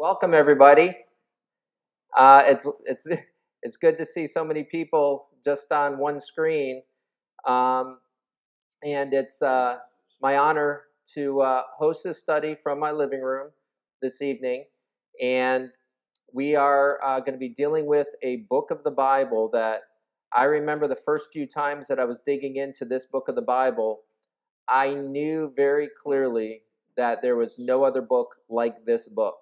Welcome, everybody. Uh, it's it's it's good to see so many people just on one screen, um, and it's uh, my honor to uh, host this study from my living room this evening. And we are uh, going to be dealing with a book of the Bible that I remember the first few times that I was digging into this book of the Bible. I knew very clearly that there was no other book like this book.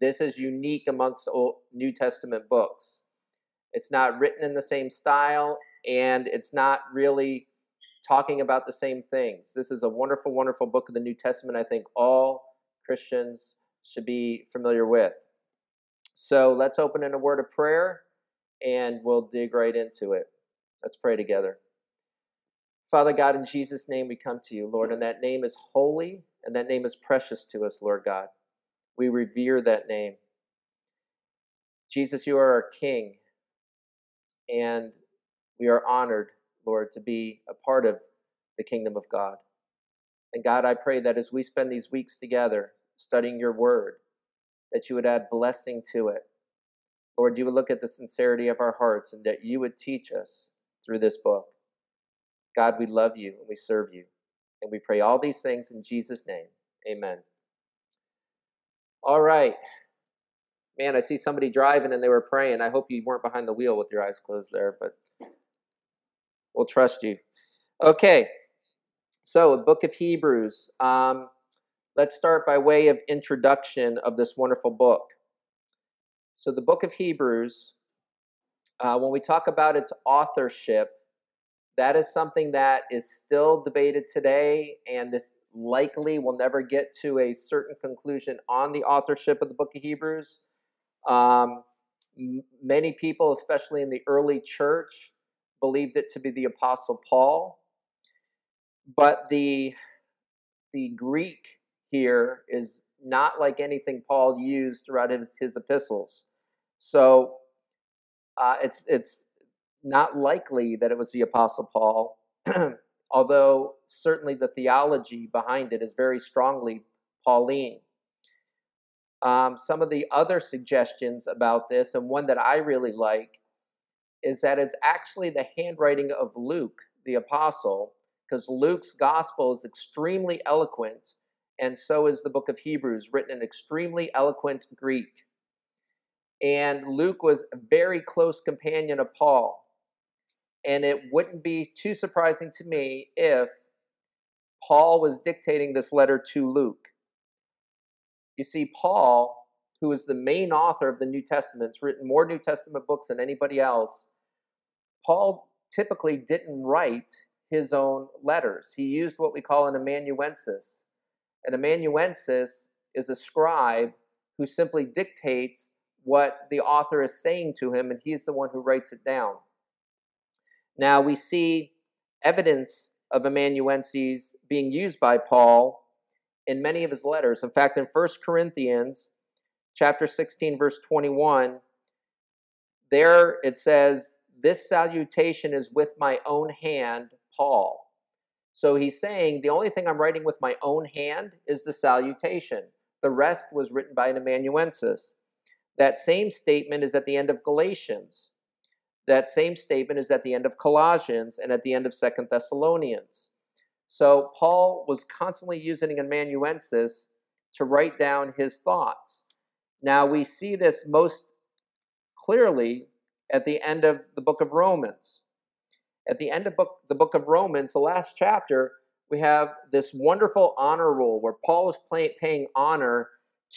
This is unique amongst Old, New Testament books. It's not written in the same style, and it's not really talking about the same things. This is a wonderful, wonderful book of the New Testament. I think all Christians should be familiar with. So let's open in a word of prayer and we'll dig right into it. Let's pray together. Father God, in Jesus' name we come to you, Lord, and that name is holy and that name is precious to us, Lord God. We revere that name. Jesus, you are our King, and we are honored, Lord, to be a part of the kingdom of God. And God, I pray that as we spend these weeks together studying your word, that you would add blessing to it. Lord, you would look at the sincerity of our hearts and that you would teach us through this book. God, we love you and we serve you. And we pray all these things in Jesus' name. Amen. All right. Man, I see somebody driving and they were praying. I hope you weren't behind the wheel with your eyes closed there, but we'll trust you. Okay. So, the book of Hebrews. Um, let's start by way of introduction of this wonderful book. So, the book of Hebrews, uh, when we talk about its authorship, that is something that is still debated today, and this likely will never get to a certain conclusion on the authorship of the book of Hebrews. Um, many people, especially in the early church, believed it to be the Apostle Paul, but the the Greek here is not like anything Paul used throughout his, his epistles. So uh, it's it's not likely that it was the Apostle Paul, although certainly the theology behind it is very strongly Pauline. Um, some of the other suggestions about this, and one that I really like, is that it's actually the handwriting of Luke, the apostle, because Luke's gospel is extremely eloquent, and so is the book of Hebrews, written in extremely eloquent Greek. And Luke was a very close companion of Paul. And it wouldn't be too surprising to me if Paul was dictating this letter to Luke. You see, Paul, who is the main author of the New Testament, has written more New Testament books than anybody else. Paul typically didn't write his own letters. He used what we call an amanuensis. An amanuensis is a scribe who simply dictates what the author is saying to him, and he's the one who writes it down. Now we see evidence of amanuenses being used by Paul in many of his letters. In fact, in 1 Corinthians chapter 16 verse 21, there it says, "This salutation is with my own hand, Paul." So he's saying the only thing I'm writing with my own hand is the salutation. The rest was written by an amanuensis. That same statement is at the end of Galatians. That same statement is at the end of Colossians and at the end of Second Thessalonians. So Paul was constantly using an amanuensis to write down his thoughts. Now we see this most clearly at the end of the book of Romans. At the end of book, the book of Romans, the last chapter, we have this wonderful honor rule where Paul is pay, paying honor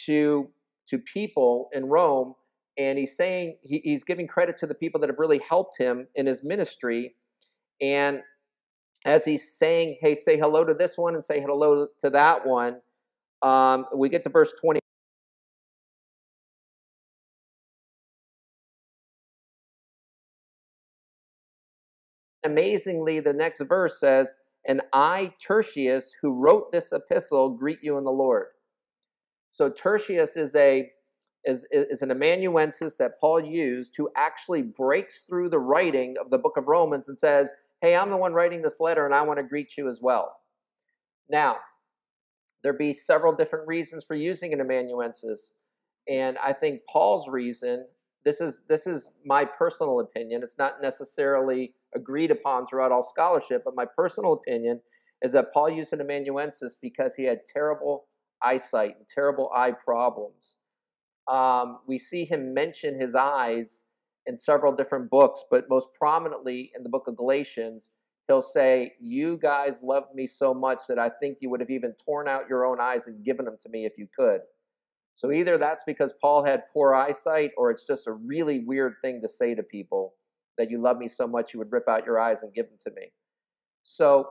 to to people in Rome, and he's saying he, he's giving credit to the people that have really helped him in his ministry. And as he's saying, "Hey, say hello to this one and say hello to that one," um, we get to verse twenty. Amazingly, the next verse says, "And I, Tertius, who wrote this epistle, greet you in the Lord." So Tertius is a is, is an amanuensis that Paul used who actually breaks through the writing of the book of Romans and says, Hey, I'm the one writing this letter and I want to greet you as well. Now, there be several different reasons for using an amanuensis. And I think Paul's reason, this is this is my personal opinion. It's not necessarily agreed upon throughout all scholarship, but my personal opinion is that Paul used an amanuensis because he had terrible eyesight and terrible eye problems. Um, we see him mention his eyes in several different books, but most prominently in the book of Galatians, he'll say, You guys loved me so much that I think you would have even torn out your own eyes and given them to me if you could. So either that's because Paul had poor eyesight, or it's just a really weird thing to say to people that you love me so much you would rip out your eyes and give them to me. So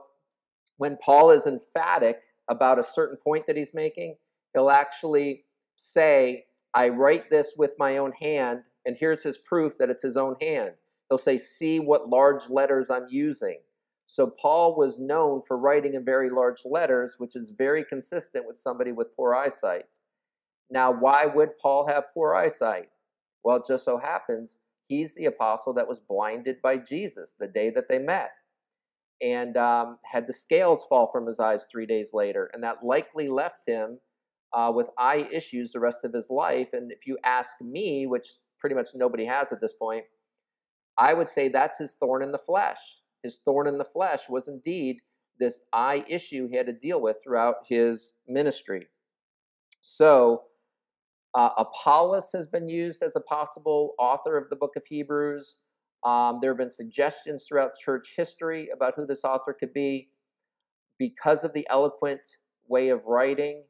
when Paul is emphatic about a certain point that he's making, he'll actually say, I write this with my own hand, and here's his proof that it's his own hand. He'll say, See what large letters I'm using. So Paul was known for writing in very large letters, which is very consistent with somebody with poor eyesight. Now, why would Paul have poor eyesight? Well, it just so happens he's the apostle that was blinded by Jesus the day that they met and um, had the scales fall from his eyes three days later. And that likely left him uh, with eye issues the rest of his life. And if you ask me, which pretty much nobody has at this point, I would say that's his thorn in the flesh. His thorn in the flesh was indeed this eye issue he had to deal with throughout his ministry. So, uh, Apollos has been used as a possible author of the book of Hebrews. Um, there have been suggestions throughout church history about who this author could be. Because of the eloquent way of writing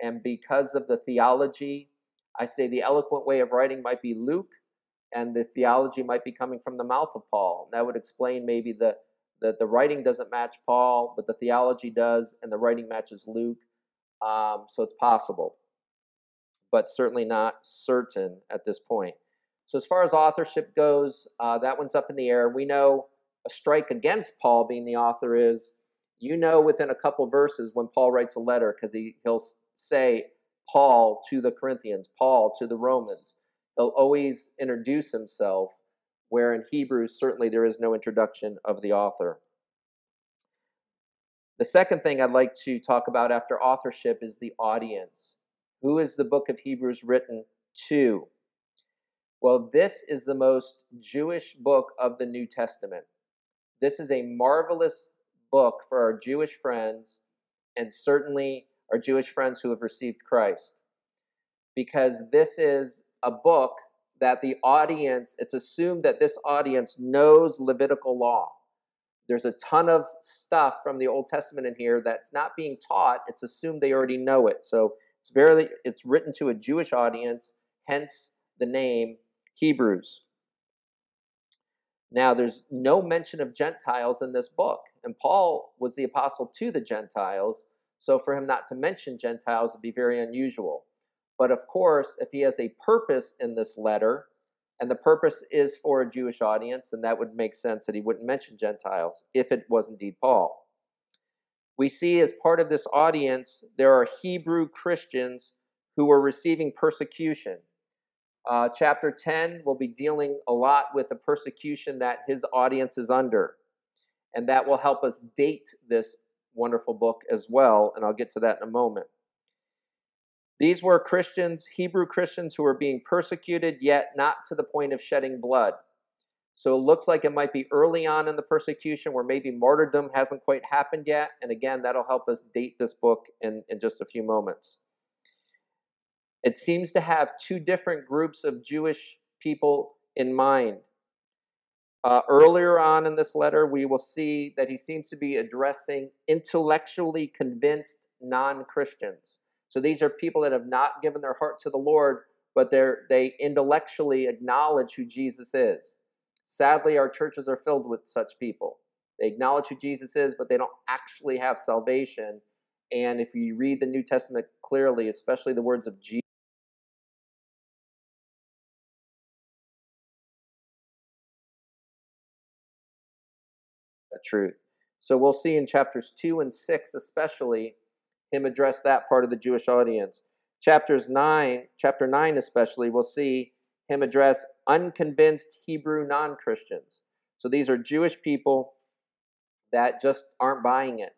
and because of the theology, I say the eloquent way of writing might be Luke, and the theology might be coming from the mouth of Paul. That would explain maybe the, the, the writing doesn't match Paul, but the theology does, and the writing matches Luke. Um, so it's possible, but certainly not certain at this point. So as far as authorship goes, uh, that one's up in the air. We know a strike against Paul being the author is, you know, within a couple verses when Paul writes a letter, because he, he'll say Paul to the Corinthians, Paul to the Romans. He'll always introduce himself, where in Hebrews, certainly there is no introduction of the author. The second thing I'd like to talk about after authorship is the audience. Who is the book of Hebrews written to? Well, this is the most Jewish book of the New Testament. This is a marvelous book for our Jewish friends and certainly our Jewish friends who have received Christ. Because this is a book that the audience, it's assumed that this audience knows Levitical law. There's a ton of stuff from the Old Testament in here that's not being taught. It's assumed they already know it. So it's very it's written to a Jewish audience, hence the name Hebrews. Now, there's no mention of Gentiles in this book, and Paul was the apostle to the Gentiles, so for him not to mention Gentiles would be very unusual. But of course, if he has a purpose in this letter, and the purpose is for a Jewish audience, then that would make sense that he wouldn't mention Gentiles if it was indeed Paul. We see as part of this audience, there are Hebrew Christians who were receiving persecution. Uh, chapter 10 will be dealing a lot with the persecution that his audience is under. And that will help us date this wonderful book as well. And I'll get to that in a moment. These were Christians, Hebrew Christians, who were being persecuted, yet not to the point of shedding blood. So it looks like it might be early on in the persecution where maybe martyrdom hasn't quite happened yet. And again, that'll help us date this book in, in just a few moments. It seems to have two different groups of Jewish people in mind. Uh, earlier on in this letter, we will see that he seems to be addressing intellectually convinced non Christians. So these are people that have not given their heart to the Lord, but they intellectually acknowledge who Jesus is. Sadly, our churches are filled with such people. They acknowledge who Jesus is, but they don't actually have salvation. And if you read the New Testament clearly, especially the words of Jesus, truth. So we'll see in chapters 2 and 6, especially, him address that part of the Jewish audience. Chapters 9, chapter 9 especially, we'll see him address unconvinced Hebrew non Christians. So these are Jewish people that just aren't buying it.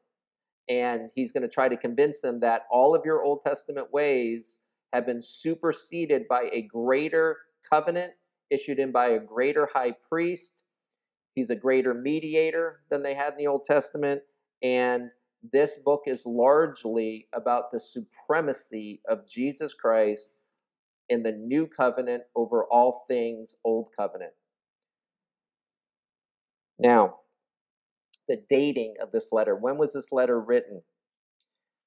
And he's going to try to convince them that all of your Old Testament ways have been superseded by a greater covenant issued in by a greater high priest. He's a greater mediator than they had in the Old Testament. And this book is largely about the supremacy of Jesus Christ in the new covenant over all things Old Covenant. Now, the dating of this letter. When was this letter written?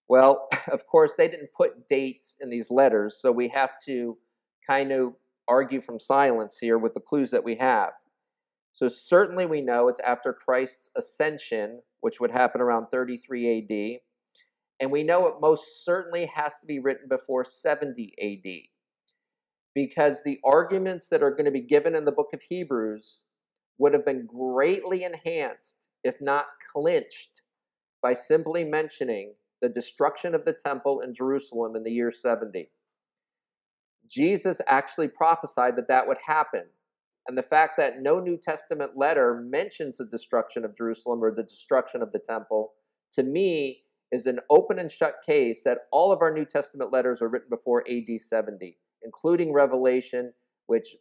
Well, of course, they didn't put dates in these letters, so we have to kind of argue from silence here with the clues that we have. So, certainly we know it's after Christ's ascension, which would happen around 33 AD. And we know it most certainly has to be written before 70 AD because the arguments that are going to be given in the book of Hebrews would have been greatly enhanced, if not clinched, by simply mentioning the destruction of the temple in Jerusalem in the year 70. Jesus actually prophesied that that would happen. And the fact that no New Testament letter mentions the destruction of Jerusalem or the destruction of the temple, to me, is an open and shut case that all of our New Testament letters are written before AD 70, including Revelation, which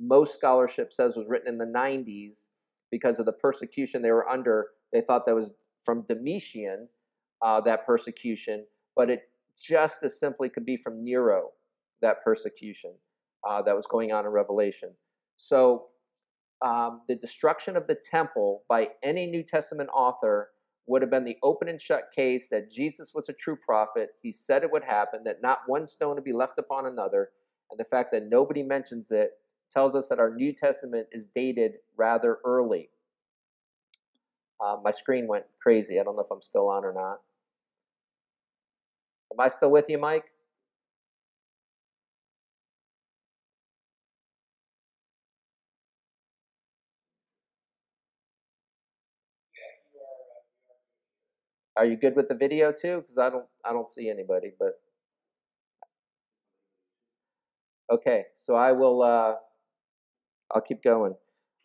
most scholarship says was written in the 90s because of the persecution they were under. They thought that was from Domitian, uh, that persecution, but it just as simply could be from Nero, that persecution uh, that was going on in Revelation. So, um, the destruction of the temple by any New Testament author would have been the open and shut case that Jesus was a true prophet. He said it would happen, that not one stone would be left upon another. And the fact that nobody mentions it tells us that our New Testament is dated rather early. Uh, my screen went crazy. I don't know if I'm still on or not. Am I still with you, Mike? Are you good with the video too? Because I don't I don't see anybody, but okay. So I will uh, I'll keep going.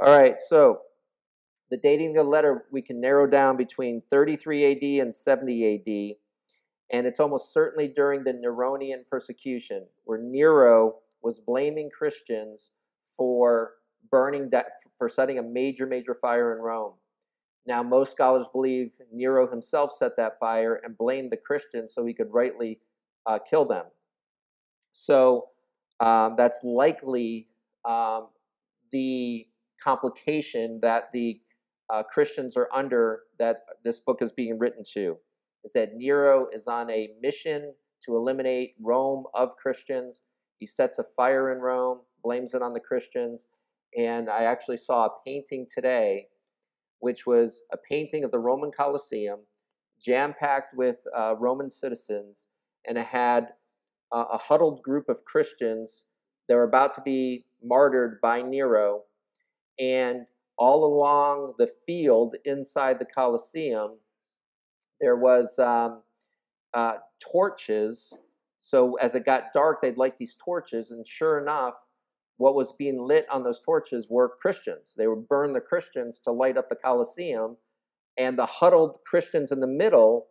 All right. So the dating of the letter we can narrow down between 33 AD and 70 AD, and it's almost certainly during the Neronian persecution, where Nero was blaming Christians for burning that for setting a major major fire in Rome. Now, most scholars believe Nero himself set that fire and blamed the Christians so he could rightly uh, kill them. So um, that's likely um, the complication that the uh, Christians are under that this book is being written to. Is that Nero is on a mission to eliminate Rome of Christians. He sets a fire in Rome, blames it on the Christians. And I actually saw a painting today which was a painting of the Roman Colosseum, jam packed with uh, Roman citizens, and it had uh, a huddled group of Christians that were about to be martyred by Nero. And all along the field inside the Colosseum, there was um, uh, torches. So as it got dark, they'd light these torches, and sure enough, what was being lit on those torches were Christians. They would burn the Christians to light up the Colosseum, and the huddled Christians in the middle,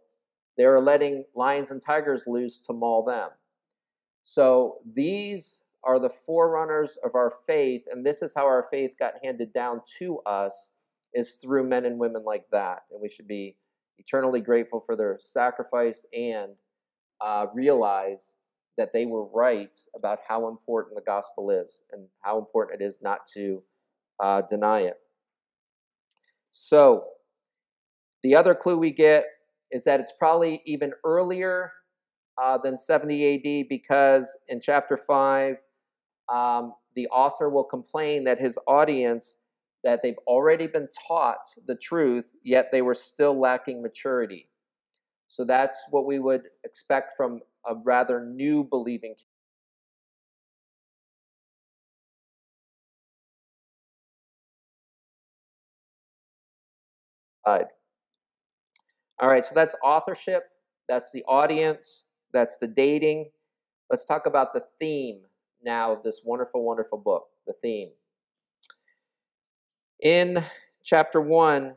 they were letting lions and tigers loose to maul them. So these are the forerunners of our faith, and this is how our faith got handed down to us is through men and women like that. And we should be eternally grateful for their sacrifice and uh, realize that they were right about how important the gospel is and how important it is not to uh, deny it. So, the other clue we get is that it's probably even earlier uh, than 70 AD because in chapter 5, um, the author will complain that his audience that they've already been taught the truth yet they were still lacking maturity so that's what we would expect from a rather new believing. All right, so that's authorship, that's the audience, that's the dating. Let's talk about the theme now of this wonderful, wonderful book, the theme. In chapter one,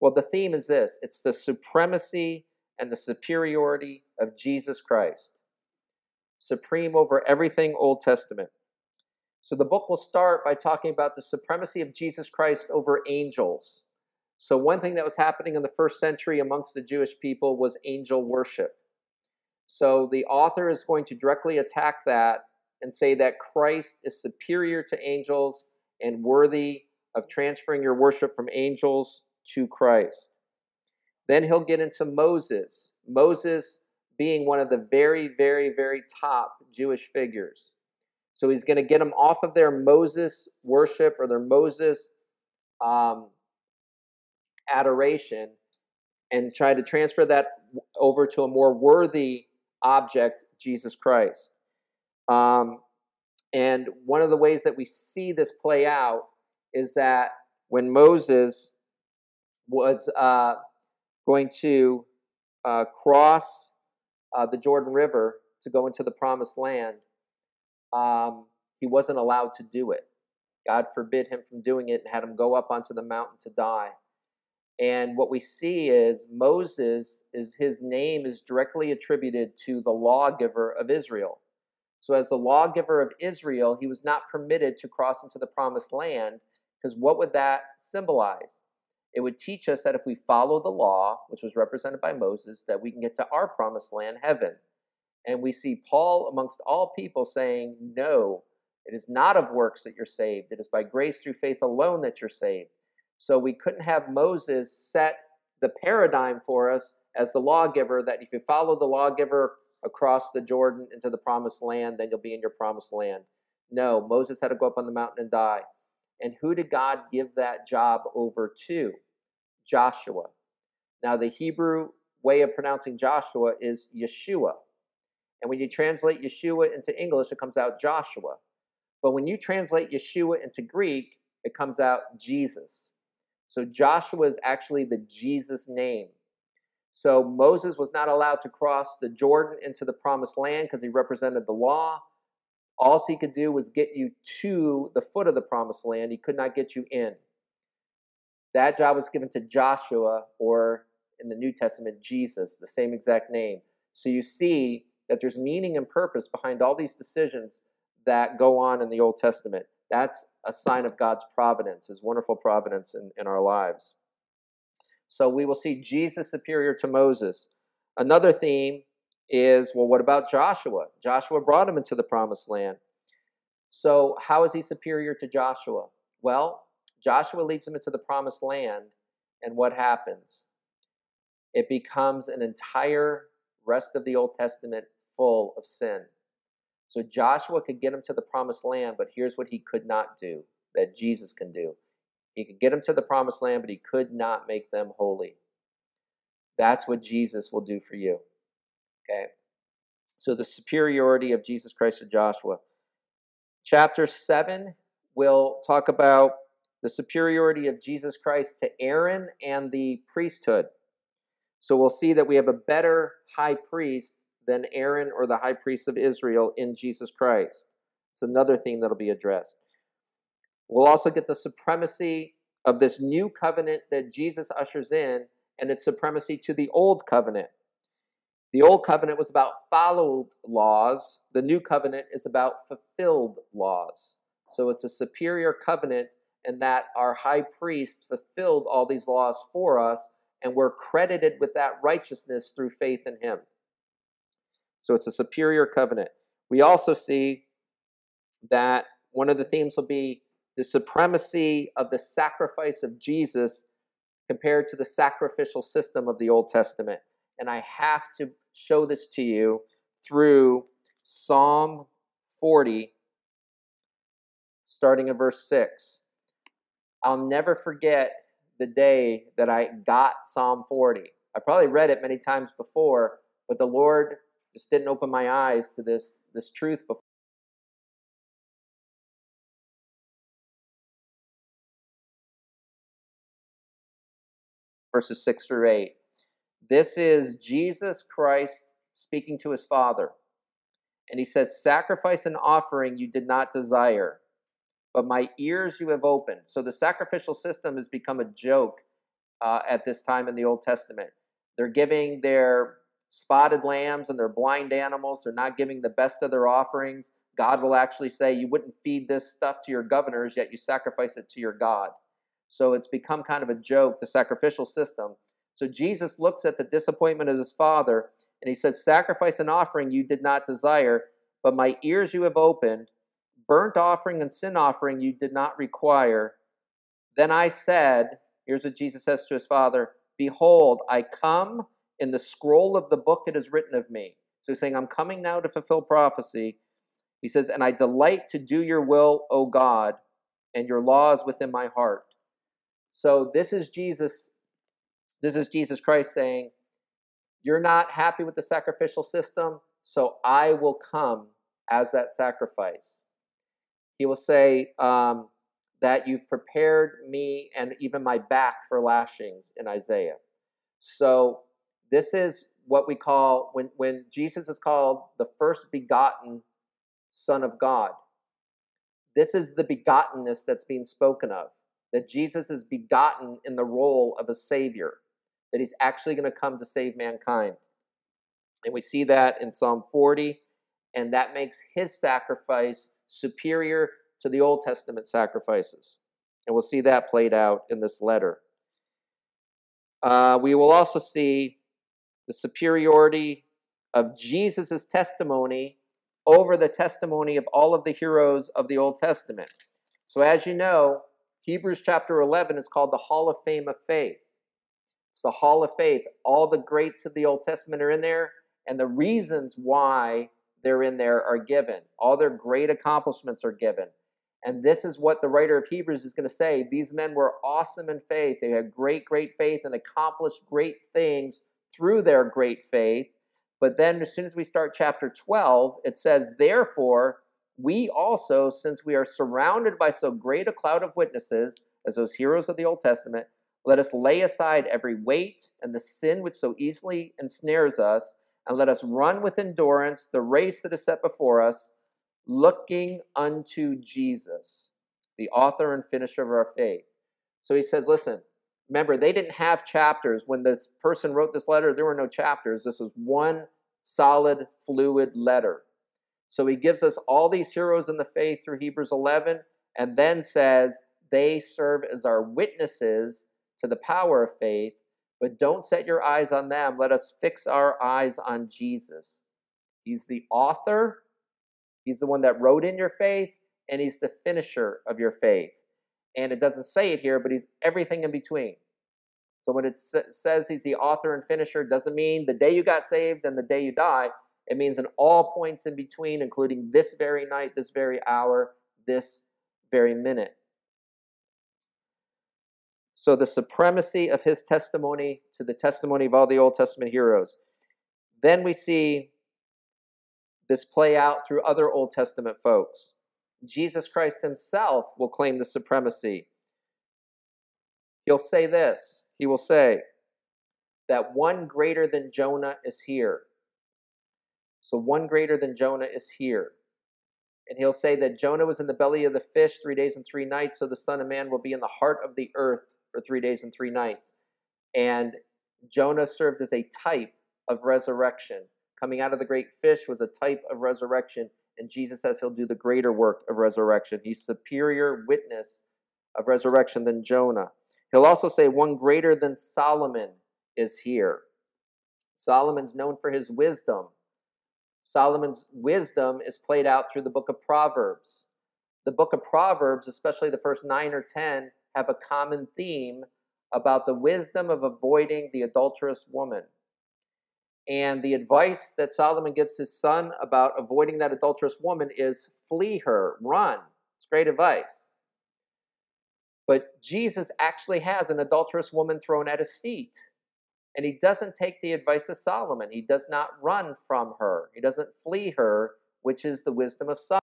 well, the theme is this it's the supremacy and the superiority of Jesus Christ. supreme over everything Old Testament. So the book will start by talking about the supremacy of Jesus Christ over angels. So, one thing that was happening in the first century amongst the Jewish people was angel worship. So, the author is going to directly attack that and say that Christ is superior to angels and worthy of transferring your worship from angels to Christ. Then he'll get into Moses. Moses being one of the very, very, very top Jewish figures. So he's going to get them off of their Moses worship or their Moses um, adoration and try to transfer that over to a more worthy object, Jesus Christ. Um, and one of the ways that we see this play out is that when Moses was uh, going to uh, cross uh, the Jordan River to go into the promised land, um, he wasn't allowed to do it. God forbid him from doing it and had him go up onto the mountain to die. And what we see is Moses is his name is directly attributed to the lawgiver of Israel. So as the lawgiver of Israel, he was not permitted to cross into the promised land because what would that symbolize? It would teach us that if we follow the law, which was represented by Moses, that we can get to our promised land, heaven. And we see Paul amongst all people saying, No, it is not of works that you're saved. It is by grace through faith alone that you're saved. So we couldn't have Moses set the paradigm for us as the lawgiver that if you follow the lawgiver across the Jordan into the promised land, then you'll be in your promised land. No, Moses had to go up on the mountain and die. And who did God give that job over to? Joshua. Now, the Hebrew way of pronouncing Joshua is Yeshua. And when you translate Yeshua into English, it comes out Joshua. But when you translate Yeshua into Greek, it comes out Jesus. So Joshua is actually the Jesus name. So Moses was not allowed to cross the Jordan into the promised land because he represented the law. All he could do was get you to the foot of the promised land. He could not get you in. That job was given to Joshua, or in the New Testament, Jesus, the same exact name. So you see that there's meaning and purpose behind all these decisions that go on in the Old Testament. That's a sign of God's providence, his wonderful providence in, in our lives. So we will see Jesus superior to Moses. Another theme is well, what about Joshua? Joshua brought him into the promised land. So, how is he superior to Joshua? Well, Joshua leads him into the promised land, and what happens? It becomes an entire rest of the Old Testament full of sin. So Joshua could get him to the promised land, but here's what he could not do that Jesus can do. He could get them to the promised land, but he could not make them holy. That's what Jesus will do for you. Okay? So the superiority of Jesus Christ to Joshua. Chapter 7 will talk about the superiority of Jesus Christ to Aaron and the priesthood. So we'll see that we have a better high priest than Aaron or the high priest of Israel in Jesus Christ. It's another theme that'll be addressed. We'll also get the supremacy of this new covenant that Jesus ushers in and its supremacy to the old covenant. The old covenant was about followed laws, the new covenant is about fulfilled laws. So it's a superior covenant in that our high priest fulfilled all these laws for us, and we're credited with that righteousness through faith in him. So it's a superior covenant. We also see that one of the themes will be the supremacy of the sacrifice of Jesus compared to the sacrificial system of the Old Testament. And I have to show this to you through Psalm 40, starting in verse 6. I'll never forget the day that I got Psalm 40. I probably read it many times before, but the Lord just didn't open my eyes to this, this truth before. verses 6 through 8. This is Jesus Christ speaking to his Father. And he says, Sacrifice and offering you did not desire, but my ears you have opened. So the sacrificial system has become a joke uh, at this time in the Old Testament. They're giving their spotted lambs and they're blind animals, they're not giving the best of their offerings, God will actually say, You wouldn't feed this stuff to your governors, yet you sacrifice it to your God. So it's become kind of a joke, the sacrificial system. So Jesus looks at the disappointment of his father and he says, Sacrifice and offering you did not desire, but my ears you have opened. Burnt offering and sin offering you did not require. Then I said, Here's what Jesus says to his father Behold, I come. In the scroll of the book it is written of me. So he's saying, I'm coming now to fulfill prophecy. He says, And I delight to do your will, O God, and your law is within my heart. So this is Jesus, this is Jesus Christ saying, You're not happy with the sacrificial system, so I will come as that sacrifice. He will say um, that you've prepared me and even my back for lashings in Isaiah. So this is what we call when when Jesus is called the first begotten Son of God. This is the begottenness that's being spoken of. That Jesus is begotten in the role of a Savior, that He's actually going to come to save mankind. And we see that in Psalm 40, and that makes His sacrifice superior to the Old Testament sacrifices. And we'll see that played out in this letter. Uh, we will also see the superiority of Jesus' testimony over the testimony of all of the heroes of the Old Testament. So, as you know, Hebrews chapter 11 is called the Hall of Fame of Faith. It's the Hall of Faith. All the greats of the Old Testament are in there, and the reasons why they're in there are given. All their great accomplishments are given. And this is what the writer of Hebrews is going to say. These men were awesome in faith. They had great, great faith and accomplished great things through their great faith. But then, as soon as we start chapter 12, it says, Therefore, we also, since we are surrounded by so great a cloud of witnesses, as those heroes of the Old Testament, let us lay aside every weight and the sin which so easily ensnares us, and let us run with endurance the race that is set before us, looking unto Jesus, the author and finisher of our faith. So he says, Listen, remember, they didn't have chapters. When this person wrote this letter, there were no chapters. This was one solid, fluid letter. So he gives us all these heroes in the faith through Hebrews 11, and then says they serve as our witnesses to the power of faith. But don't set your eyes on them. Let us fix our eyes on Jesus. He's the author, He's the one that wrote in your faith, and He's the finisher of your faith. And it doesn't say it here, but He's everything in between. So when it says He's the author and finisher, doesn't mean the day you got saved and the day you die. It means in all points in between, including this very night, this very hour, this very minute. So the supremacy of his testimony to the testimony of all the Old Testament heroes. Then we see this play out through other Old Testament folks. Jesus Christ himself will claim the supremacy. He'll say this He will say that one greater than Jonah is here. So one greater than Jonah is here. And he'll say that Jonah was in the belly of the fish three days and three nights, so the Son of Man will be in the heart of the earth for three days and three nights. And Jonah served as a type of resurrection. Coming out of the great fish was a type of resurrection, and Jesus says he'll do the greater work of resurrection. He's superior witness of resurrection than Jonah. He'll also say, One greater than Solomon is here. Solomon's known for his wisdom. Solomon's wisdom is played out through the book of Proverbs. The book of Proverbs, especially the first nine or ten, have a common theme about the wisdom of avoiding the adulterous woman. And the advice that Solomon gives his son about avoiding that adulterous woman is flee her, run. It's great advice. But Jesus actually has an adulterous woman thrown at his feet. And he doesn't take the advice of Solomon. He does not run from her, he doesn't flee her, which is the wisdom of Solomon.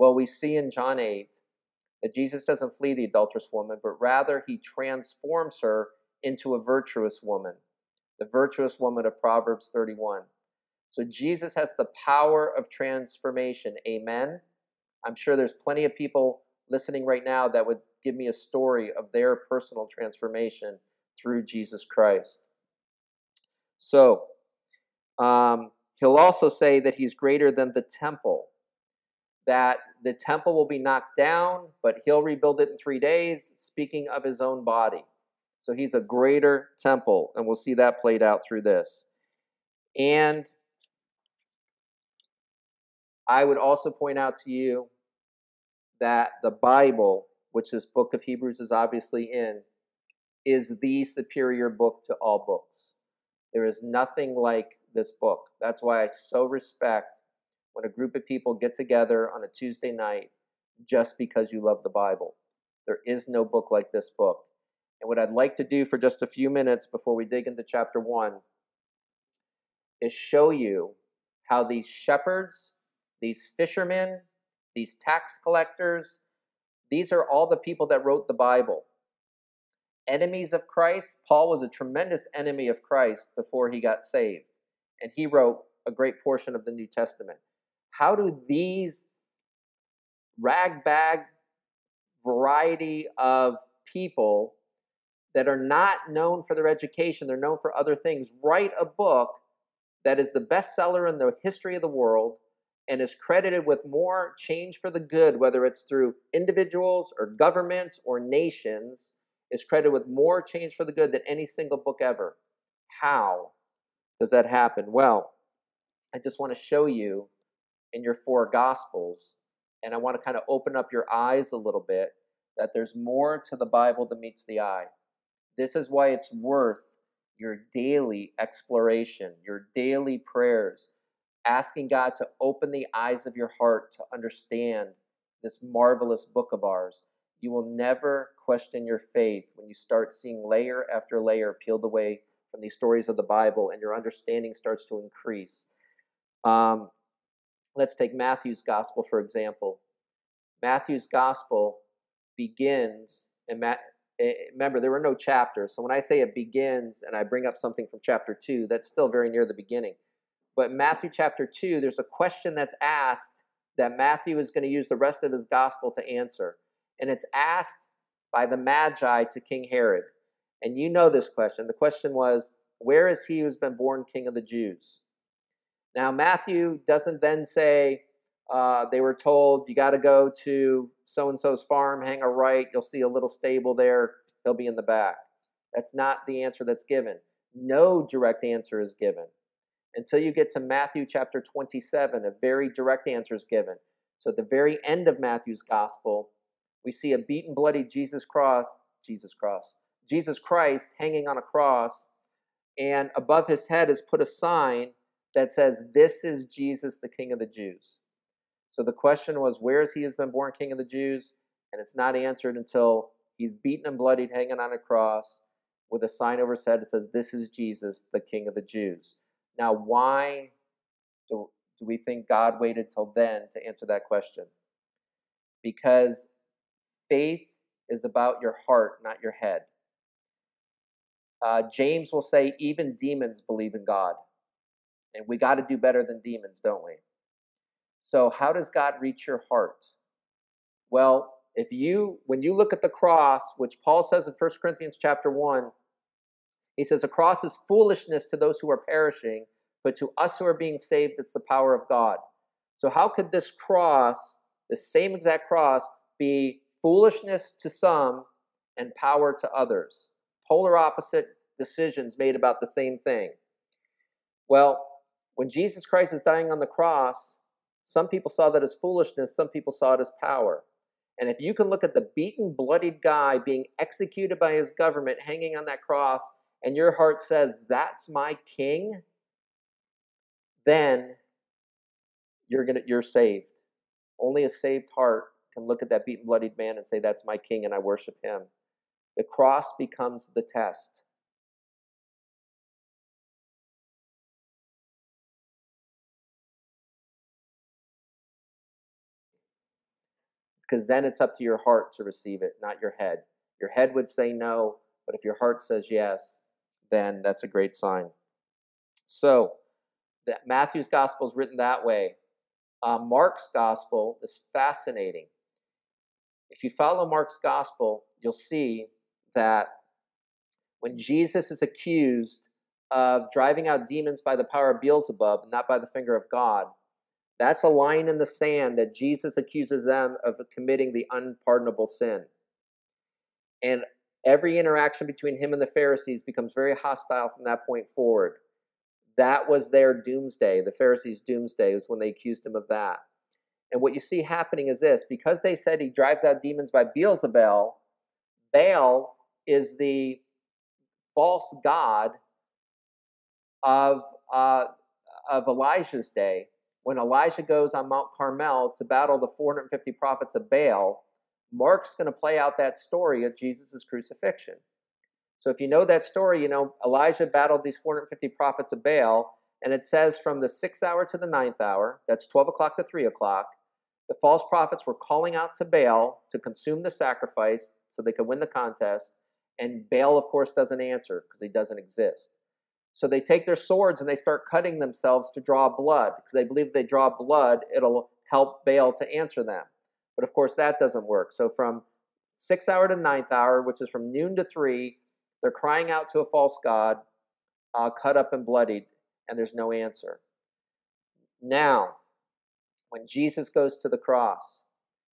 Well, we see in John 8 that Jesus doesn't flee the adulterous woman, but rather he transforms her into a virtuous woman, the virtuous woman of Proverbs 31. So Jesus has the power of transformation. Amen. I'm sure there's plenty of people listening right now that would give me a story of their personal transformation through Jesus Christ. So, um, he'll also say that he's greater than the temple, that the temple will be knocked down, but he'll rebuild it in three days, speaking of his own body. So he's a greater temple, and we'll see that played out through this. And I would also point out to you that the Bible, which this book of Hebrews is obviously in, is the superior book to all books. There is nothing like this book. That's why I so respect when a group of people get together on a Tuesday night just because you love the Bible. There is no book like this book. And what I'd like to do for just a few minutes before we dig into chapter 1 is show you how these shepherds, these fishermen, these tax collectors, these are all the people that wrote the Bible. Enemies of Christ, Paul was a tremendous enemy of Christ before he got saved. And he wrote a great portion of the New Testament. How do these ragbag variety of people that are not known for their education, they're known for other things, write a book that is the bestseller in the history of the world and is credited with more change for the good, whether it's through individuals or governments or nations, is credited with more change for the good than any single book ever. How does that happen? Well, I just want to show you in your four gospels, and I want to kind of open up your eyes a little bit that there's more to the Bible than meets the eye. This is why it's worth your daily exploration, your daily prayers, asking God to open the eyes of your heart to understand this marvelous book of ours. You will never question your faith when you start seeing layer after layer peeled away from these stories of the Bible and your understanding starts to increase. Um, let's take Matthew's gospel, for example. Matthew's gospel begins, and Matt, Eh, remember there were no chapters. So when i say it begins and i bring up something from chapter 2 that's still very near the beginning. But matthew chapter 2 there's a question that's asked that matthew is going to use the rest of his gospel to answer. And it's asked by the magi to king herod. And you know this question. The question was where is he who's been born king of the jews now matthew doesn't then say uh, they were told you got to go to so and so's farm, hang a right, you'll see a little stable there, he'll be in the back. That's not the answer that's given. No direct answer is given. Until you get to Matthew chapter 27, a very direct answer is given. So at the very end of Matthew's gospel, we see a beaten, bloody Jesus cross, Jesus cross, Jesus Christ hanging on a cross, and above his head is put a sign that says, This is Jesus, the King of the Jews. So the question was, where is he has been born king of the Jews? And it's not answered until he's beaten and bloodied, hanging on a cross with a sign over his head that says, This is Jesus, the king of the Jews. Now, why do, do we think God waited till then to answer that question? Because faith is about your heart, not your head. Uh, James will say, even demons believe in God. And we got to do better than demons, don't we? So, how does God reach your heart? Well, if you when you look at the cross, which Paul says in 1 Corinthians chapter 1, he says, "A cross is foolishness to those who are perishing, but to us who are being saved, it's the power of God." So, how could this cross, the same exact cross, be foolishness to some and power to others? Polar opposite decisions made about the same thing. Well, when Jesus Christ is dying on the cross, some people saw that as foolishness, some people saw it as power. And if you can look at the beaten, bloodied guy being executed by his government hanging on that cross, and your heart says, That's my king, then you're gonna you're saved. Only a saved heart can look at that beaten, bloodied man and say, That's my king, and I worship him. The cross becomes the test. Because then it's up to your heart to receive it, not your head. Your head would say no, but if your heart says yes, then that's a great sign. So, that Matthew's gospel is written that way. Uh, Mark's gospel is fascinating. if you follow Mark's gospel, you'll see that when Jesus is accused of driving out demons by the power of Beelzebub, not by the finger of God, that's a line in the sand that Jesus accuses them of committing the unpardonable sin. And every interaction between him and the Pharisees becomes very hostile from that point forward. That was their doomsday. The Pharisees' doomsday was when they accused him of that. And what you see happening is this because they said he drives out demons by Beelzebub, Baal is the false god of, uh, of Elijah's day when Elijah goes on Mount Carmel to battle the 450 prophets of Baal, Mark's going to play out that story of Jesus' crucifixion. So if you know that story, you know Elijah battled these 450 prophets of Baal, and it says from the sixth hour to the ninth hour, that's 12 o'clock to 3 o'clock, the false prophets were calling out to Baal to consume the sacrifice so they could win the contest, and Baal, of course, doesn't answer because he doesn't exist. So they take their swords and they start cutting themselves to draw blood because they believe if they draw blood, it'll help Baal to answer them. But of course, that doesn't work. So from sixth hour to ninth hour, which is from noon to three, they're crying out to a false god, uh, cut up and bloodied, and there's no answer. Now, when Jesus goes to the cross,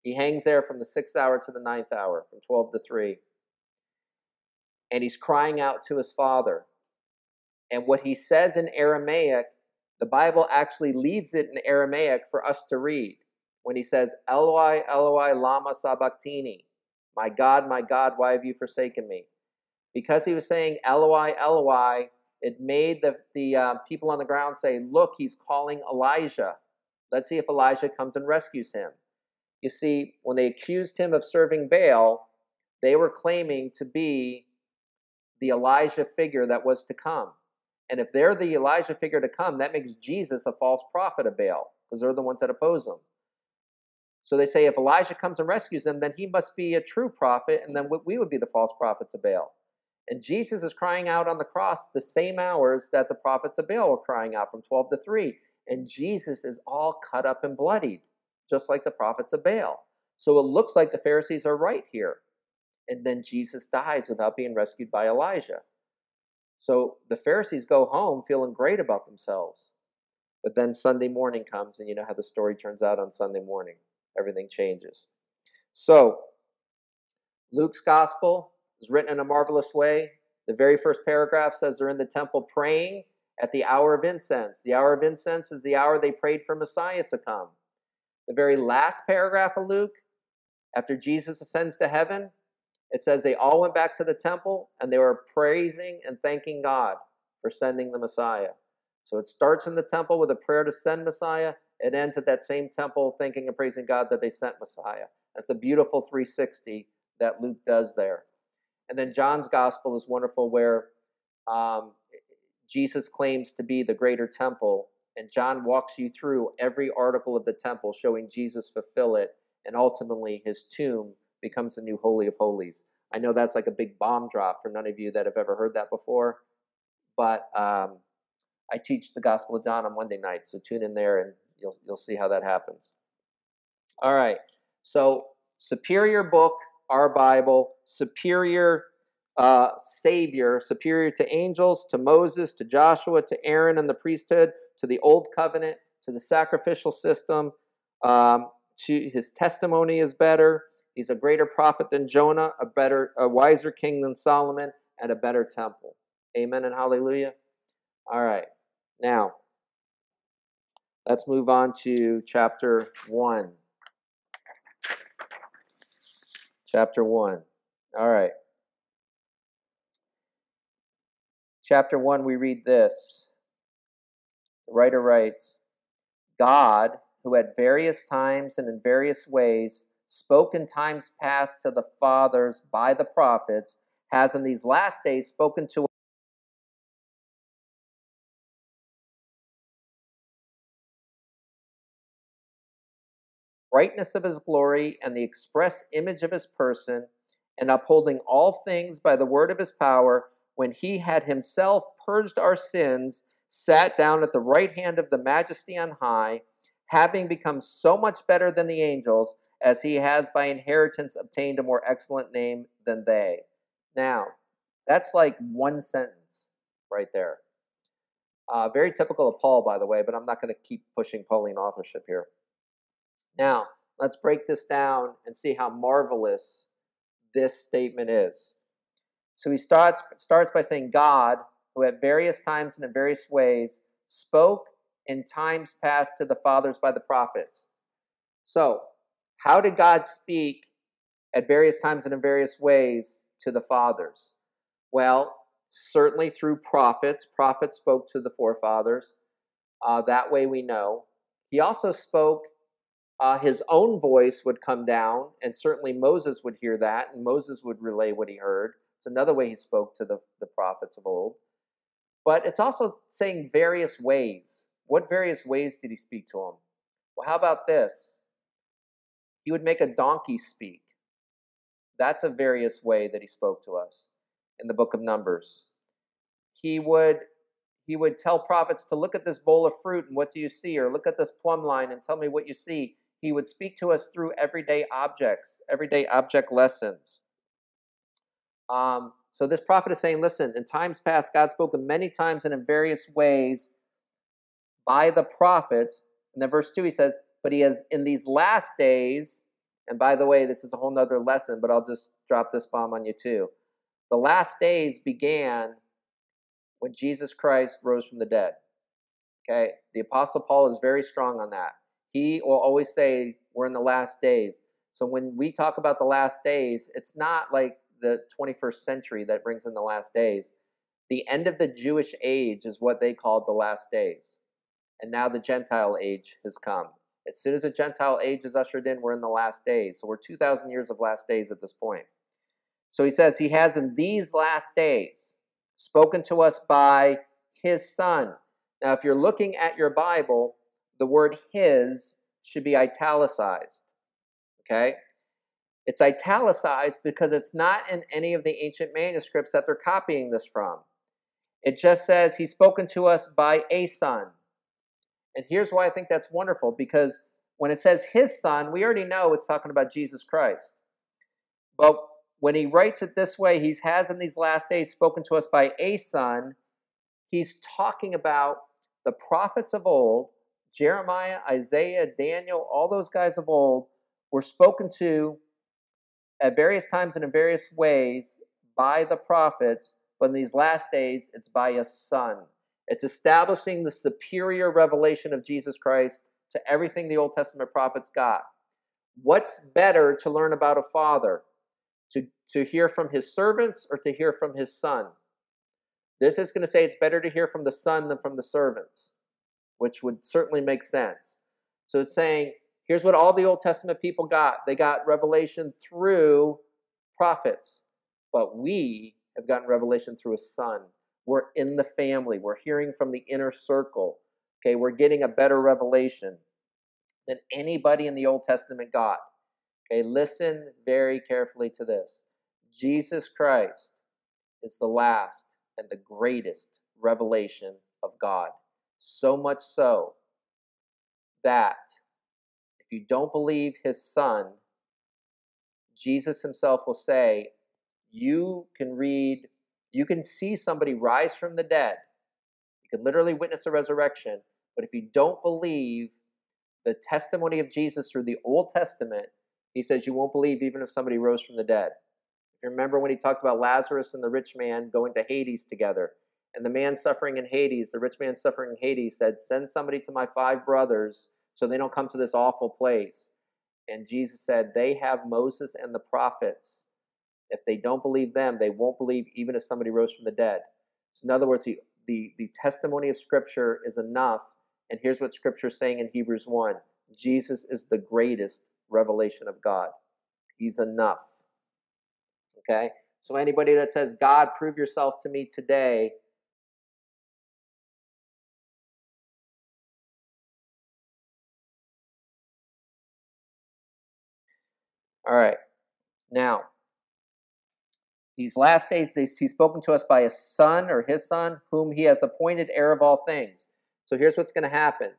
he hangs there from the sixth hour to the ninth hour, from 12 to 3. And he's crying out to his Father. And what he says in Aramaic, the Bible actually leaves it in Aramaic for us to read. When he says, Eloi, Eloi, lama sabachthani, my God, my God, why have you forsaken me? Because he was saying Eloi, Eloi, it made the, the uh, people on the ground say, Look, he's calling Elijah. Let's see if Elijah comes and rescues him. You see, when they accused him of serving Baal, they were claiming to be the Elijah figure that was to come. And if they're the Elijah figure to come, that makes Jesus a false prophet of Baal because they're the ones that oppose him. So they say if Elijah comes and rescues them, then he must be a true prophet, and then we would be the false prophets of Baal. And Jesus is crying out on the cross the same hours that the prophets of Baal were crying out from 12 to 3. And Jesus is all cut up and bloodied, just like the prophets of Baal. So it looks like the Pharisees are right here. And then Jesus dies without being rescued by Elijah. So the Pharisees go home feeling great about themselves. But then Sunday morning comes, and you know how the story turns out on Sunday morning. Everything changes. So, Luke's gospel is written in a marvelous way. The very first paragraph says they're in the temple praying at the hour of incense. The hour of incense is the hour they prayed for Messiah to come. The very last paragraph of Luke, after Jesus ascends to heaven, it says they all went back to the temple and they were praising and thanking God for sending the Messiah. So it starts in the temple with a prayer to send Messiah. It ends at that same temple thanking and praising God that they sent Messiah. That's a beautiful 360 that Luke does there. And then John's gospel is wonderful where um, Jesus claims to be the greater temple, and John walks you through every article of the temple showing Jesus fulfill it, and ultimately his tomb becomes the new Holy of Holies. I know that's like a big bomb drop for none of you that have ever heard that before, but um, I teach the Gospel of John on Monday nights, so tune in there and you'll you'll see how that happens. All right, so superior book, our Bible, superior uh, Savior, superior to angels, to Moses, to Joshua, to Aaron and the priesthood, to the Old Covenant, to the sacrificial system. Um, to his testimony is better. He's a greater prophet than Jonah, a better, a wiser king than Solomon, and a better temple. Amen and hallelujah. All right. Now, let's move on to chapter 1. Chapter 1. All right. Chapter 1, we read this. The writer writes God, who at various times and in various ways spoke in times past to the fathers by the prophets, has in these last days spoken to us. brightness of his glory and the express image of his person, and upholding all things by the word of his power, when he had himself purged our sins, sat down at the right hand of the majesty on high, having become so much better than the angels as he has by inheritance obtained a more excellent name than they. Now, that's like one sentence right there. Uh, very typical of Paul, by the way, but I'm not going to keep pushing Pauline authorship here. Now, let's break this down and see how marvelous this statement is. So he starts, starts by saying, God, who at various times and in various ways spoke in times past to the fathers by the prophets. So, how did God speak at various times and in various ways to the fathers? Well, certainly through prophets. Prophets spoke to the forefathers. Uh, that way we know. He also spoke, uh, his own voice would come down, and certainly Moses would hear that, and Moses would relay what he heard. It's another way he spoke to the, the prophets of old. But it's also saying various ways. What various ways did he speak to them? Well, how about this? He would make a donkey speak. That's a various way that he spoke to us in the book of Numbers. He would he would tell prophets to look at this bowl of fruit and what do you see or look at this plumb line and tell me what you see. He would speak to us through everyday objects, everyday object lessons. Um, so this prophet is saying, listen, in times past, God spoke many times and in various ways by the prophets. And then verse 2, he says, but he has in these last days, and by the way, this is a whole nother lesson, but I'll just drop this bomb on you too. The last days began when Jesus Christ rose from the dead. Okay, the Apostle Paul is very strong on that. He will always say, We're in the last days. So when we talk about the last days, it's not like the 21st century that brings in the last days. The end of the Jewish age is what they called the last days. And now the Gentile age has come. As soon as the Gentile age is ushered in, we're in the last days. So we're 2,000 years of last days at this point. So he says, He has in these last days spoken to us by His Son. Now, if you're looking at your Bible, the word His should be italicized. Okay? It's italicized because it's not in any of the ancient manuscripts that they're copying this from. It just says He's spoken to us by a Son. And here's why I think that's wonderful because when it says His Son, we already know it's talking about Jesus Christ. But when he writes it this way, he has in these last days spoken to us by a son. He's talking about the prophets of old, Jeremiah, Isaiah, Daniel, all those guys of old were spoken to at various times and in various ways by the prophets, but in these last days, it's by a son. It's establishing the superior revelation of Jesus Christ to everything the Old Testament prophets got. What's better to learn about a father? to, to hear from his servants or to hear from his son. This is going to say it's better to hear from the son than from the servants, which would certainly make sense. So it's saying, here's what all the Old Testament people got they got revelation through prophets, but we have gotten revelation through a son. We're in the family, we're hearing from the inner circle. Okay, we're getting a better revelation than anybody in the Old Testament got. Okay, listen very carefully to this. Jesus Christ is the last and the greatest revelation of God. So much so that if you don't believe his son, Jesus himself will say, you can read, you can see somebody rise from the dead. You can literally witness a resurrection. But if you don't believe the testimony of Jesus through the Old Testament, he says, You won't believe even if somebody rose from the dead. If you remember when he talked about Lazarus and the rich man going to Hades together, and the man suffering in Hades, the rich man suffering in Hades, said, Send somebody to my five brothers so they don't come to this awful place. And Jesus said, They have Moses and the prophets. If they don't believe them, they won't believe even if somebody rose from the dead. So, in other words, the, the, the testimony of Scripture is enough. And here's what Scripture is saying in Hebrews 1 Jesus is the greatest revelation of God. He's enough. Okay? So anybody that says, God, prove yourself to me today, All right. Now, these last days, he's spoken to us by his son or his son, whom he has appointed heir of all things. So here's what's going to happen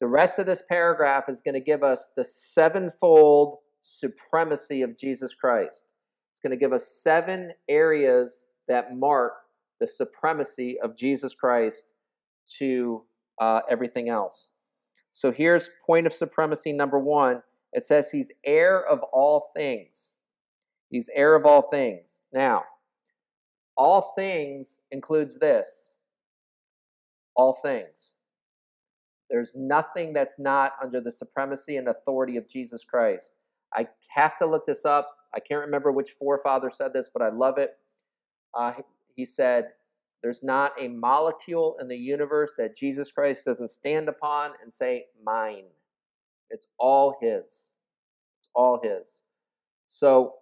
the rest of this paragraph is going to give us the sevenfold supremacy of Jesus Christ. It's going to give us seven areas that mark the supremacy of Jesus Christ to uh, everything else. So here's point of supremacy number one. It says he's heir of all things. He's heir of all things. Now, all things includes this all things. There's nothing that's not under the supremacy and authority of Jesus Christ. I have to look this up. I can't remember which forefather said this, but I love it. Uh, he said, There's not a molecule in the universe that Jesus Christ doesn't stand upon and say, Mine. It's all His. It's all His. So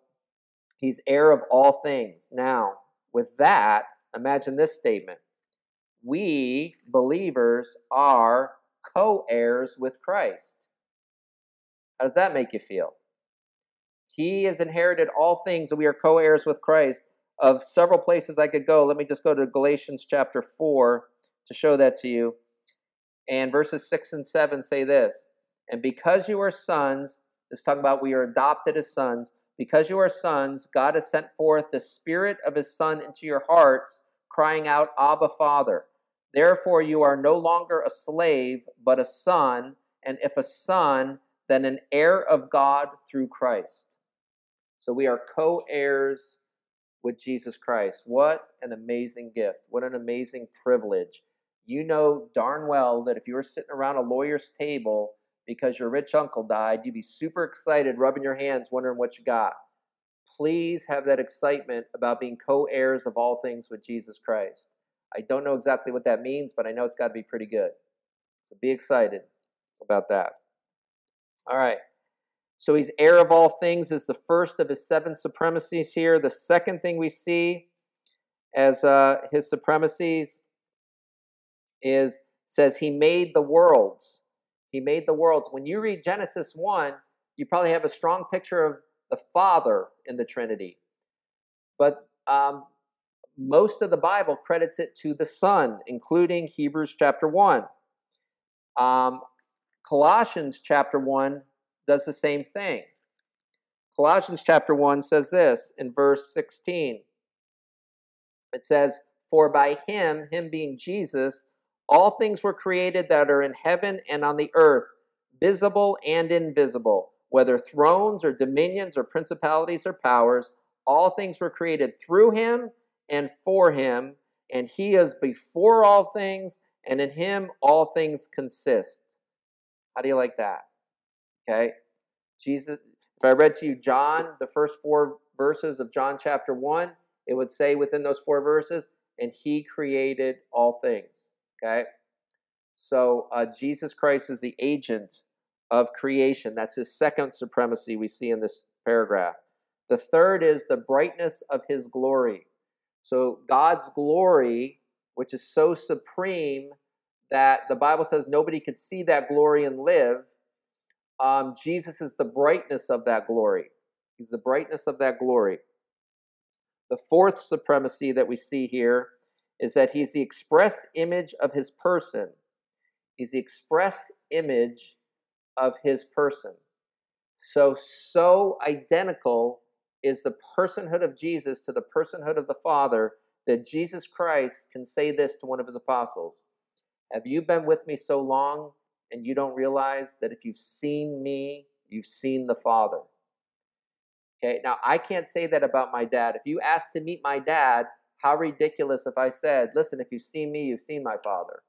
He's heir of all things. Now, with that, imagine this statement We, believers, are co heirs with Christ. How does that make you feel? He has inherited all things, and we are co heirs with Christ. Of several places I could go, let me just go to Galatians chapter 4 to show that to you. And verses 6 and 7 say this And because you are sons, this talking about we are adopted as sons, because you are sons, God has sent forth the Spirit of His Son into your hearts, crying out, Abba, Father. Therefore, you are no longer a slave, but a son, and if a son, then an heir of God through Christ. So we are co heirs with Jesus Christ. What an amazing gift. What an amazing privilege. You know darn well that if you were sitting around a lawyer's table because your rich uncle died, you'd be super excited, rubbing your hands, wondering what you got. Please have that excitement about being co heirs of all things with Jesus Christ. I don't know exactly what that means, but I know it's got to be pretty good. So be excited about that. All right. So he's heir of all things is the first of his seven supremacies here. The second thing we see as uh, his supremacies is says he made the worlds. He made the worlds. When you read Genesis 1, you probably have a strong picture of the Father in the Trinity. But um, most of the Bible credits it to the Son, including Hebrews chapter 1. Um, Colossians chapter 1 does the same thing. Colossians chapter 1 says this in verse 16. It says, For by him, him being Jesus, all things were created that are in heaven and on the earth, visible and invisible, whether thrones or dominions or principalities or powers. All things were created through him and for him, and he is before all things, and in him all things consist. How do you like that? Okay? Jesus, if I read to you John, the first four verses of John chapter 1, it would say within those four verses, and he created all things. Okay? So uh, Jesus Christ is the agent of creation. That's his second supremacy we see in this paragraph. The third is the brightness of his glory. So God's glory, which is so supreme that the Bible says nobody could see that glory and live, um, Jesus is the brightness of that glory. He's the brightness of that glory. The fourth supremacy that we see here is that he's the express image of his person. He's the express image of his person. So, so identical is the personhood of Jesus to the personhood of the Father that Jesus Christ can say this to one of his apostles Have you been with me so long and you don't realize that if you've seen me, you've seen the Father? Okay, now I can't say that about my dad. If you ask to meet my dad, how ridiculous if I said, Listen, if you've seen me, you've seen my Father.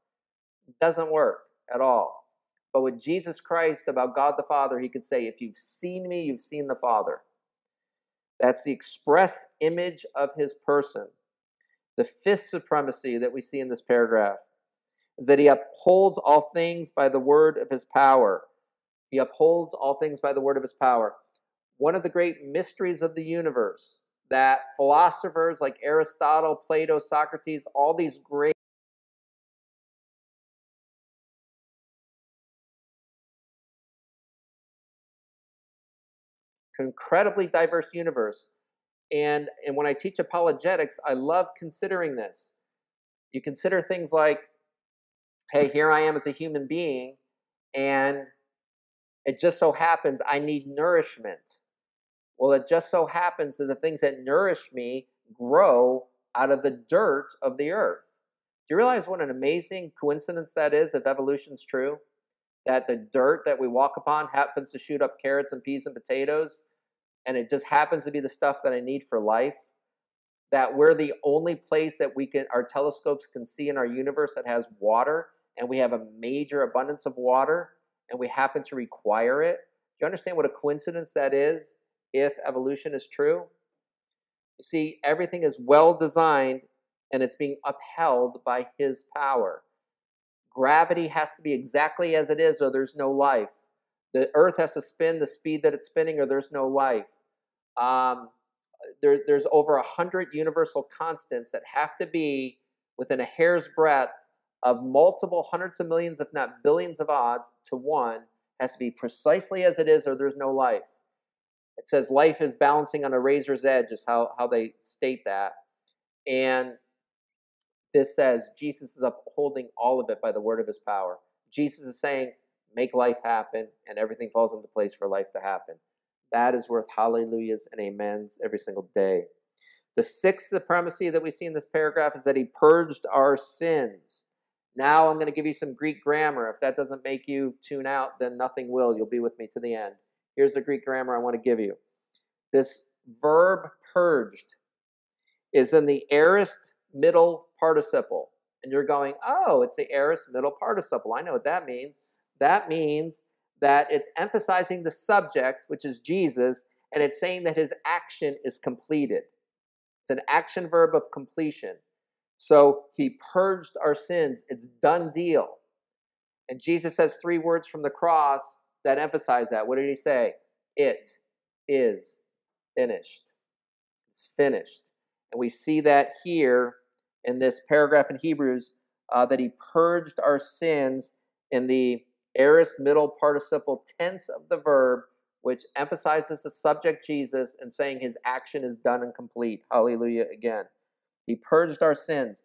It doesn't work at all. But with Jesus Christ about God the Father, he could say, If you've seen me, you've seen the Father. That's the express image of his person. The fifth supremacy that we see in this paragraph is that he upholds all things by the word of his power. He upholds all things by the word of his power. One of the great mysteries of the universe that philosophers like Aristotle, Plato, Socrates, all these great incredibly diverse universe. And, and when I teach apologetics, I love considering this. You consider things like, hey, here I am as a human being, and it just so happens I need nourishment. Well, it just so happens that the things that nourish me grow out of the dirt of the earth. Do you realize what an amazing coincidence that is if evolution's true? That the dirt that we walk upon happens to shoot up carrots and peas and potatoes, and it just happens to be the stuff that I need for life. That we're the only place that we can, our telescopes can see in our universe that has water, and we have a major abundance of water, and we happen to require it. Do you understand what a coincidence that is if evolution is true? You see, everything is well designed and it's being upheld by His power. Gravity has to be exactly as it is, or there's no life. The earth has to spin the speed that it's spinning, or there's no life. Um, there, there's over a hundred universal constants that have to be within a hair's breadth of multiple hundreds of millions, if not billions of odds to one, has to be precisely as it is, or there's no life. It says life is balancing on a razor's edge, is how, how they state that. And this says Jesus is upholding all of it by the word of his power. Jesus is saying, make life happen, and everything falls into place for life to happen. That is worth hallelujahs and amens every single day. The sixth supremacy that we see in this paragraph is that he purged our sins. Now I'm going to give you some Greek grammar. If that doesn't make you tune out, then nothing will. You'll be with me to the end. Here's the Greek grammar I want to give you. This verb purged is in the aorist middle participle. And you're going, oh, it's the aorist middle participle. I know what that means. That means that it's emphasizing the subject, which is Jesus, and it's saying that his action is completed. It's an action verb of completion. So he purged our sins. It's done deal. And Jesus says three words from the cross that emphasize that. What did he say? It is finished. It's finished. And we see that here in this paragraph in Hebrews uh, that he purged our sins in the aorist middle participle tense of the verb, which emphasizes the subject Jesus and saying his action is done and complete. Hallelujah again. He purged our sins.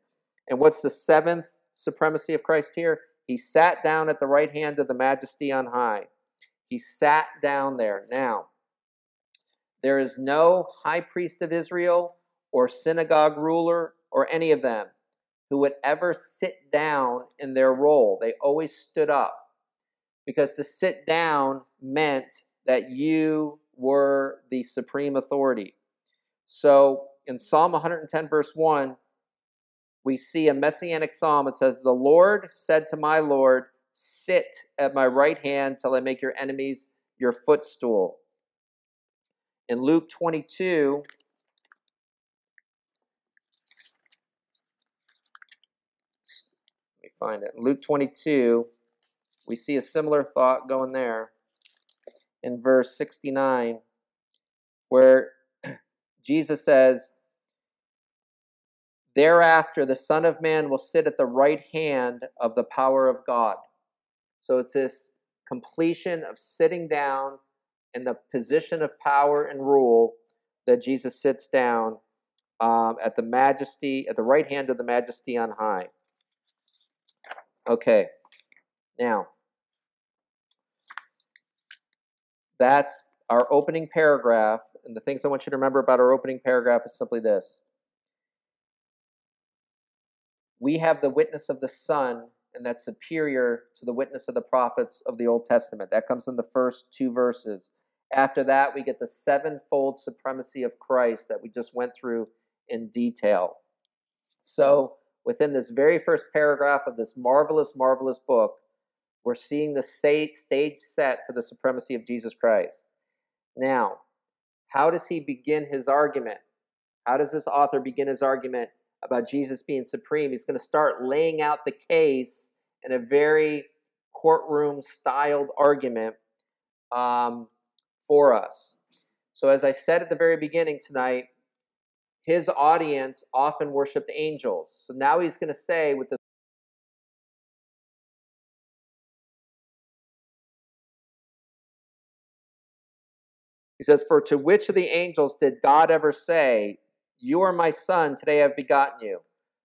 And what's the seventh supremacy of Christ here? He sat down at the right hand of the majesty on high. He sat down there. Now, there is no high priest of Israel or synagogue ruler or any of them who would ever sit down in their role. They always stood up because to sit down meant that you were the supreme authority. So in Psalm 110, verse 1, we see a messianic psalm. It says, The Lord said to my Lord, Sit at my right hand till I make your enemies your footstool. In Luke 22, let me find it. In Luke 22, we see a similar thought going there in verse 69, where Jesus says, Thereafter, the Son of Man will sit at the right hand of the power of God. So it's this completion of sitting down in the position of power and rule that Jesus sits down um, at the majesty, at the right hand of the majesty on high. Okay, now that's our opening paragraph. And the things I want you to remember about our opening paragraph is simply this we have the witness of the Son, and that's superior to the witness of the prophets of the Old Testament. That comes in the first two verses. After that, we get the sevenfold supremacy of Christ that we just went through in detail. So, within this very first paragraph of this marvelous, marvelous book, we're seeing the stage set for the supremacy of Jesus Christ. Now, how does he begin his argument? How does this author begin his argument about Jesus being supreme? He's going to start laying out the case in a very courtroom styled argument um, for us. So, as I said at the very beginning tonight, his audience often worshiped angels. So now he's going to say with the He says, For to which of the angels did God ever say, You are my son, today I've begotten you?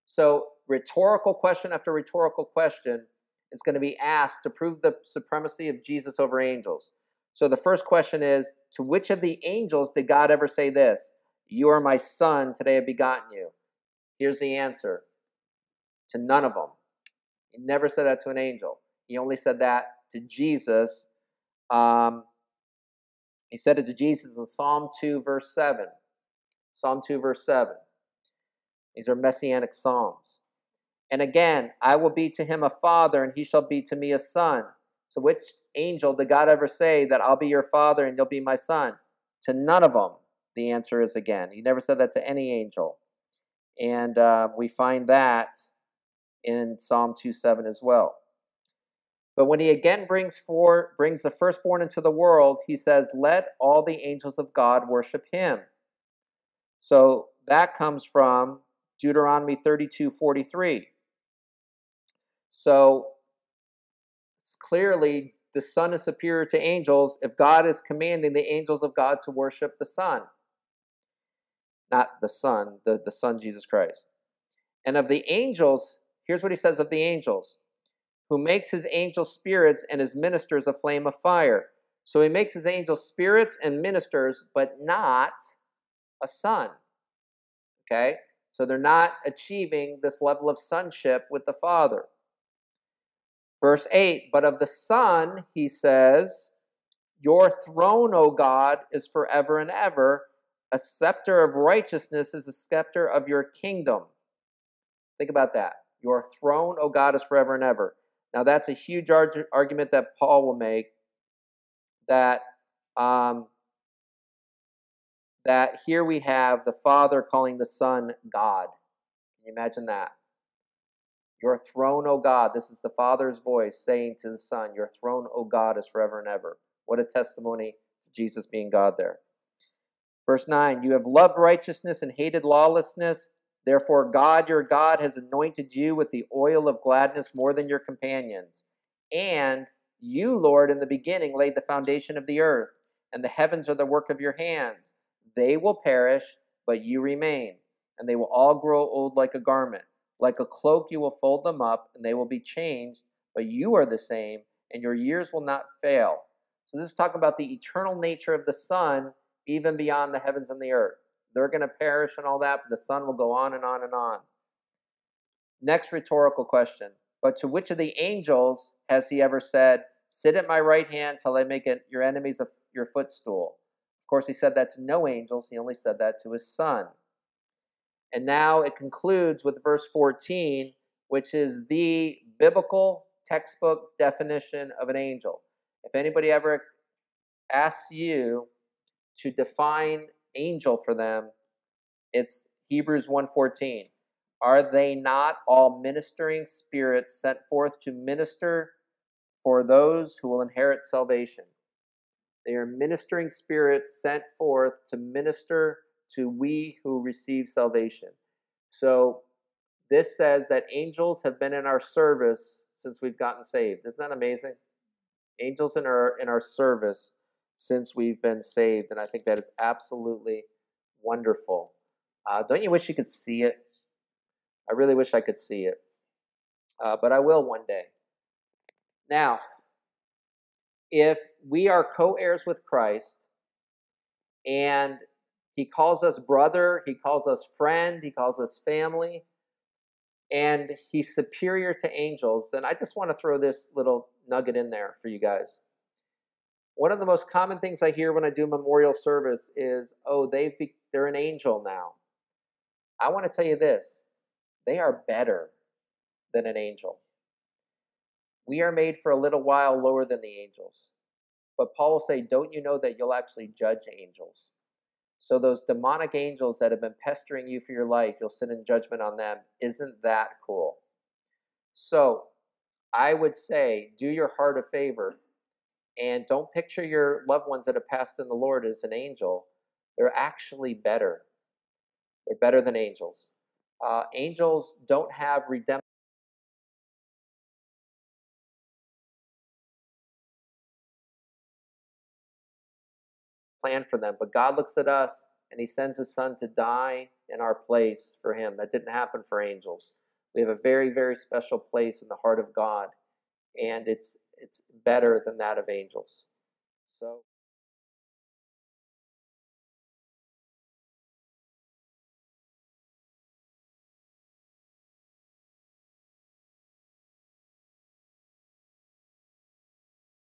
So, rhetorical question after rhetorical question is going to be asked to prove the supremacy of Jesus over angels. So the first question is To which of the angels did God ever say this? You are my son, today I've begotten you. Here's the answer to none of them. He never said that to an angel. He only said that to Jesus. Um, he said it to Jesus in Psalm 2, verse 7. Psalm 2, verse 7. These are messianic psalms. And again, I will be to him a father, and he shall be to me a son. So, which angel did God ever say that I'll be your father and you'll be my son? To none of them, the answer is again. He never said that to any angel. And uh, we find that in Psalm 2 7 as well. But when he again brings for, brings the firstborn into the world, he says, Let all the angels of God worship him. So that comes from Deuteronomy 32 43. So clearly, the Son is superior to angels if God is commanding the angels of God to worship the Son. Not the Son, the, the Son, Jesus Christ. And of the angels, here's what he says of the angels who makes his angel spirits and his ministers a flame of fire. So he makes his angel spirits and ministers, but not a son. Okay? So they're not achieving this level of sonship with the Father. Verse 8, but of the Son, he says, Your throne, O God, is forever and ever. A scepter of righteousness is the scepter of your kingdom. Think about that. Your throne, O God, is forever and ever. Now, that's a huge arg- argument that Paul will make that um, that here we have the Father calling the Son God. Can you imagine that? Your throne, O God. This is the Father's voice saying to the Son, Your throne, O God, is forever and ever. What a testimony to Jesus being God there. Verse 9 You have loved righteousness and hated lawlessness. Therefore, God your God has anointed you with the oil of gladness more than your companions. And you, Lord, in the beginning laid the foundation of the earth, and the heavens are the work of your hands. They will perish, but you remain, and they will all grow old like a garment. Like a cloak, you will fold them up, and they will be changed, but you are the same, and your years will not fail. So, this is talking about the eternal nature of the Son, even beyond the heavens and the earth. They're going to perish and all that, but the Son will go on and on and on. Next rhetorical question. But to which of the angels has he ever said, Sit at my right hand till I make it your enemies of your footstool? Of course, he said that to no angels. He only said that to his son. And now it concludes with verse 14, which is the biblical textbook definition of an angel. If anybody ever asks you to define angel for them, it's Hebrews 1:14. Are they not all ministering spirits sent forth to minister for those who will inherit salvation? They are ministering spirits sent forth to minister to we who receive salvation. So this says that angels have been in our service since we've gotten saved. Isn't that amazing? Angels in our in our service since we've been saved. And I think that is absolutely wonderful. Uh, don't you wish you could see it? I really wish I could see it. Uh, but I will one day. Now, if we are co heirs with Christ and he calls us brother, he calls us friend, he calls us family, and he's superior to angels, And I just want to throw this little nugget in there for you guys. One of the most common things I hear when I do memorial service is, "Oh, they've be- they're an angel now." I want to tell you this: they are better than an angel. We are made for a little while lower than the angels. But Paul will say, "Don't you know that you'll actually judge angels?" So those demonic angels that have been pestering you for your life, you'll sit in judgment on them. Isn't that cool? So I would say, do your heart a favor and don't picture your loved ones that have passed in the Lord as an angel. They're actually better. They're better than angels. Uh, angels don't have redemption. For them, but God looks at us and He sends His Son to die in our place for Him. That didn't happen for angels. We have a very, very special place in the heart of God, and it's it's better than that of angels. So.